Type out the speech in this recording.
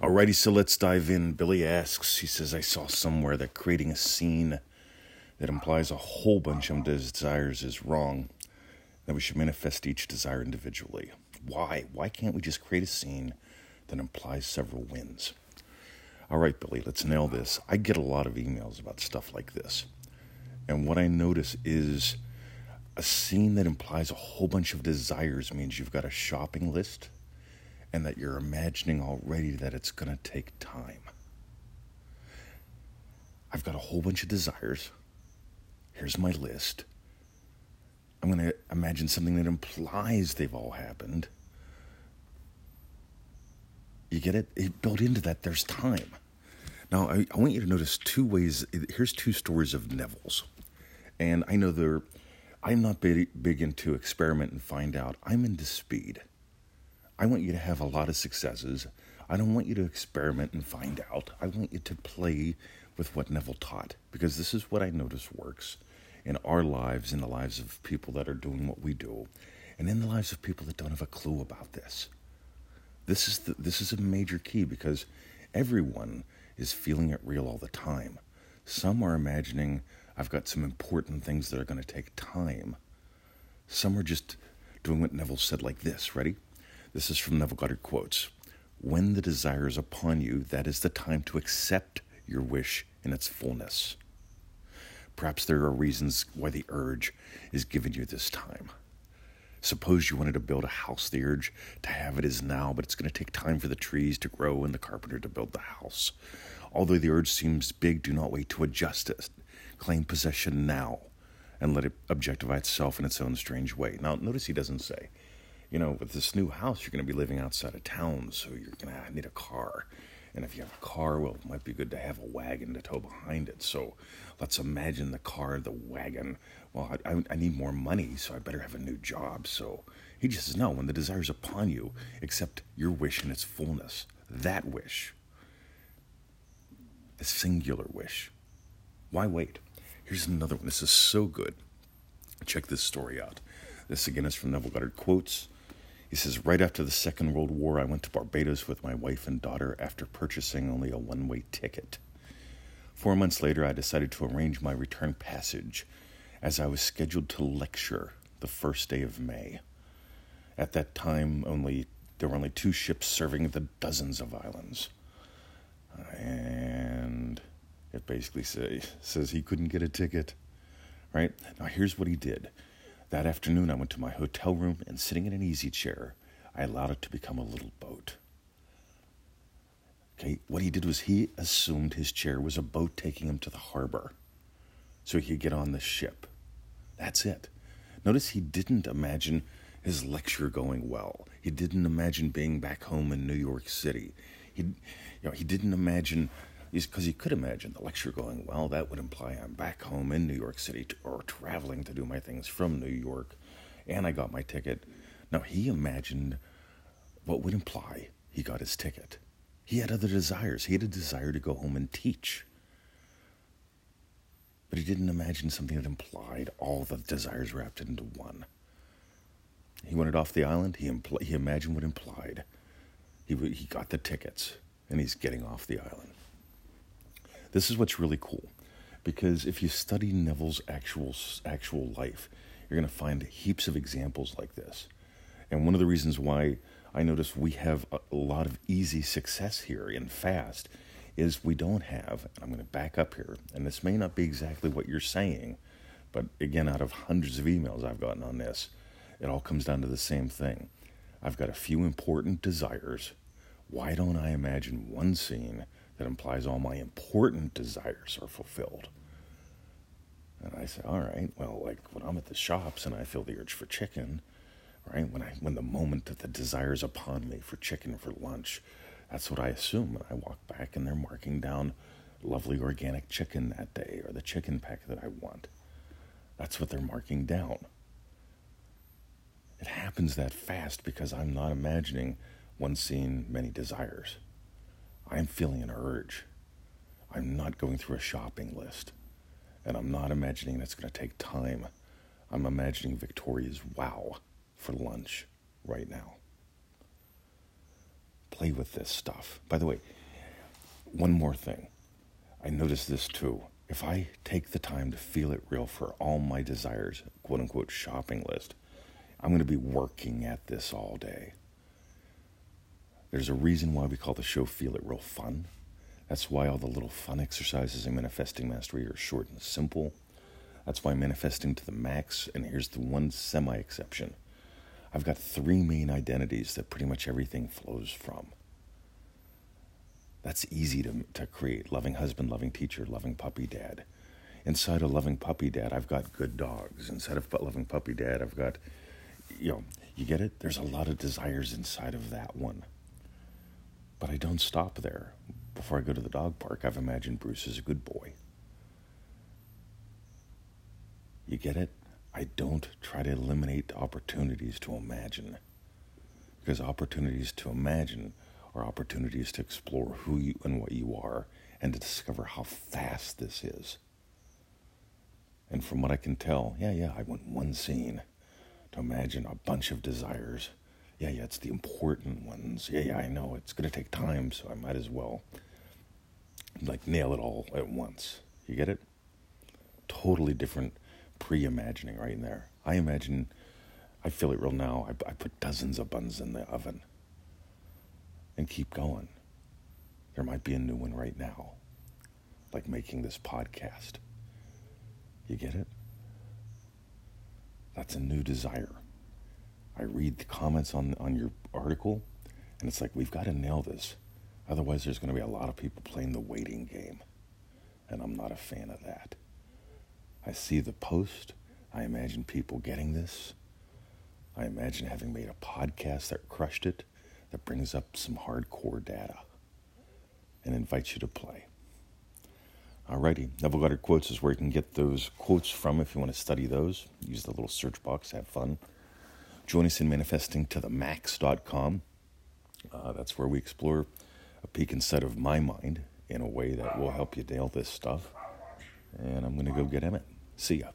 Alrighty, so let's dive in. Billy asks, he says, I saw somewhere that creating a scene that implies a whole bunch of desires is wrong, that we should manifest each desire individually. Why? Why can't we just create a scene that implies several wins? All right, Billy, let's nail this. I get a lot of emails about stuff like this. And what I notice is a scene that implies a whole bunch of desires means you've got a shopping list and that you're imagining already that it's going to take time. I've got a whole bunch of desires. Here's my list. I'm going to imagine something that implies they've all happened. You get it? it? Built into that, there's time. Now, I, I want you to notice two ways. Here's two stories of Neville's. And I know they're, I'm not big, big into experiment and find out. I'm into speed. I want you to have a lot of successes. I don't want you to experiment and find out. I want you to play with what Neville taught because this is what I notice works in our lives, in the lives of people that are doing what we do, and in the lives of people that don't have a clue about this. This is the, this is a major key because everyone is feeling it real all the time. Some are imagining I've got some important things that are going to take time. Some are just doing what Neville said like this. Ready? This is from Neville Goddard Quotes. When the desire is upon you, that is the time to accept your wish in its fullness. Perhaps there are reasons why the urge is given you this time. Suppose you wanted to build a house, the urge to have it is now, but it's going to take time for the trees to grow and the carpenter to build the house. Although the urge seems big, do not wait to adjust it. Claim possession now and let it objectify itself in its own strange way. Now, notice he doesn't say, you know, with this new house, you're going to be living outside of town, so you're going to need a car. And if you have a car, well, it might be good to have a wagon to tow behind it. So let's imagine the car, the wagon. Well, I, I, I need more money, so I better have a new job. So he just says, no, when the desire is upon you, accept your wish in its fullness. That wish, a singular wish. Why wait? Here's another one. This is so good. Check this story out. This again is from Neville Goddard Quotes. He says, Right after the Second World War, I went to Barbados with my wife and daughter after purchasing only a one way ticket. Four months later, I decided to arrange my return passage as I was scheduled to lecture the first day of May. At that time, only there were only two ships serving the dozens of islands. And it basically say, says he couldn't get a ticket. Right? Now, here's what he did that afternoon, I went to my hotel room and sitting in an easy chair, I allowed it to become a little boat. Okay, what he did was he assumed his chair was a boat taking him to the harbor so he could get on the ship. That's it. Notice he didn't imagine his lecture going well. He didn't imagine being back home in New York City. He, you know, he didn't imagine because he could imagine the lecture going well. That would imply I'm back home in New York City to, or traveling to do my things from New York, and I got my ticket. Now, he imagined what would imply he got his ticket. He had other desires. He had a desire to go home and teach. But he didn't imagine something that implied all the desires wrapped into one. He wanted off the island. He, impl- he imagined what implied. He, he got the tickets, and he's getting off the island. This is what's really cool because if you study Neville's actual actual life, you're going to find heaps of examples like this. And one of the reasons why I notice we have a, lot of easy success here and fast is we don't have, and I'm going to back up here, and this may not be exactly what you're saying, but again, out of hundreds of emails I've gotten on this, it all comes down to the same thing. I've got a few important desires. Why don't I imagine one scene that implies all my important desires are fulfilled. And I say, all right, well, like when I'm at the shops and I feel the urge for chicken, right? When I when the moment that the desire is upon me for chicken for lunch, that's what I assume. And I walk back and they're marking down lovely organic chicken that day or the chicken pack that I want. That's what they're marking down. It happens that fast because I'm not imagining one scene, many desires. I'm feeling an urge. I'm not going through a shopping list. And I'm not imagining it's going to take time. I'm imagining Victoria's wow for lunch right now. play with this stuff. By the way, one more thing. I noticed this too. If I take the time to feel it real for all my desires, quote unquote shopping list, I'm going to be working at this all day. There's a reason why we call the show Feel It Real Fun. That's why all the little fun exercises in Manifesting Mastery are short and simple. That's why manifesting to the max, and here's the one semi exception I've got three main identities that pretty much everything flows from. That's easy to, to create loving husband, loving teacher, loving puppy dad. Inside a loving puppy dad, I've got good dogs. Inside of loving puppy dad, I've got, you know, you get it? There's a lot of desires inside of that one. But I don't stop there. Before I go to the dog park, I've imagined Bruce is a good boy. You get it? I don't try to eliminate opportunities to imagine. Because opportunities to imagine are opportunities to explore who you and what you are and to discover how fast this is. And from what I can tell, yeah, yeah, I went one scene to imagine a bunch of desires. Yeah, yeah, it's the important ones. Yeah, yeah, I know it's going to take time, so I might as well like nail it all at once. You get it? Totally different pre imagining right in there. I imagine, I feel it real now. I, I put dozens of buns in the oven and keep going. There might be a new one right now, like making this podcast. You get it? That's a new desire. I read the comments on, on your article, and it's like, we've got to nail this. Otherwise, there's going to be a lot of people playing the waiting game. And I'm not a fan of that. I see the post. I imagine people getting this. I imagine having made a podcast that crushed it, that brings up some hardcore data and invites you to play. Alrighty, Neville Goddard Quotes is where you can get those quotes from if you want to study those. Use the little search box, have fun. Join us in manifesting to manifestingtothemax.com. Uh, that's where we explore a peek inside of my mind in a way that will help you nail this stuff. And I'm going to go get Emmett. See ya.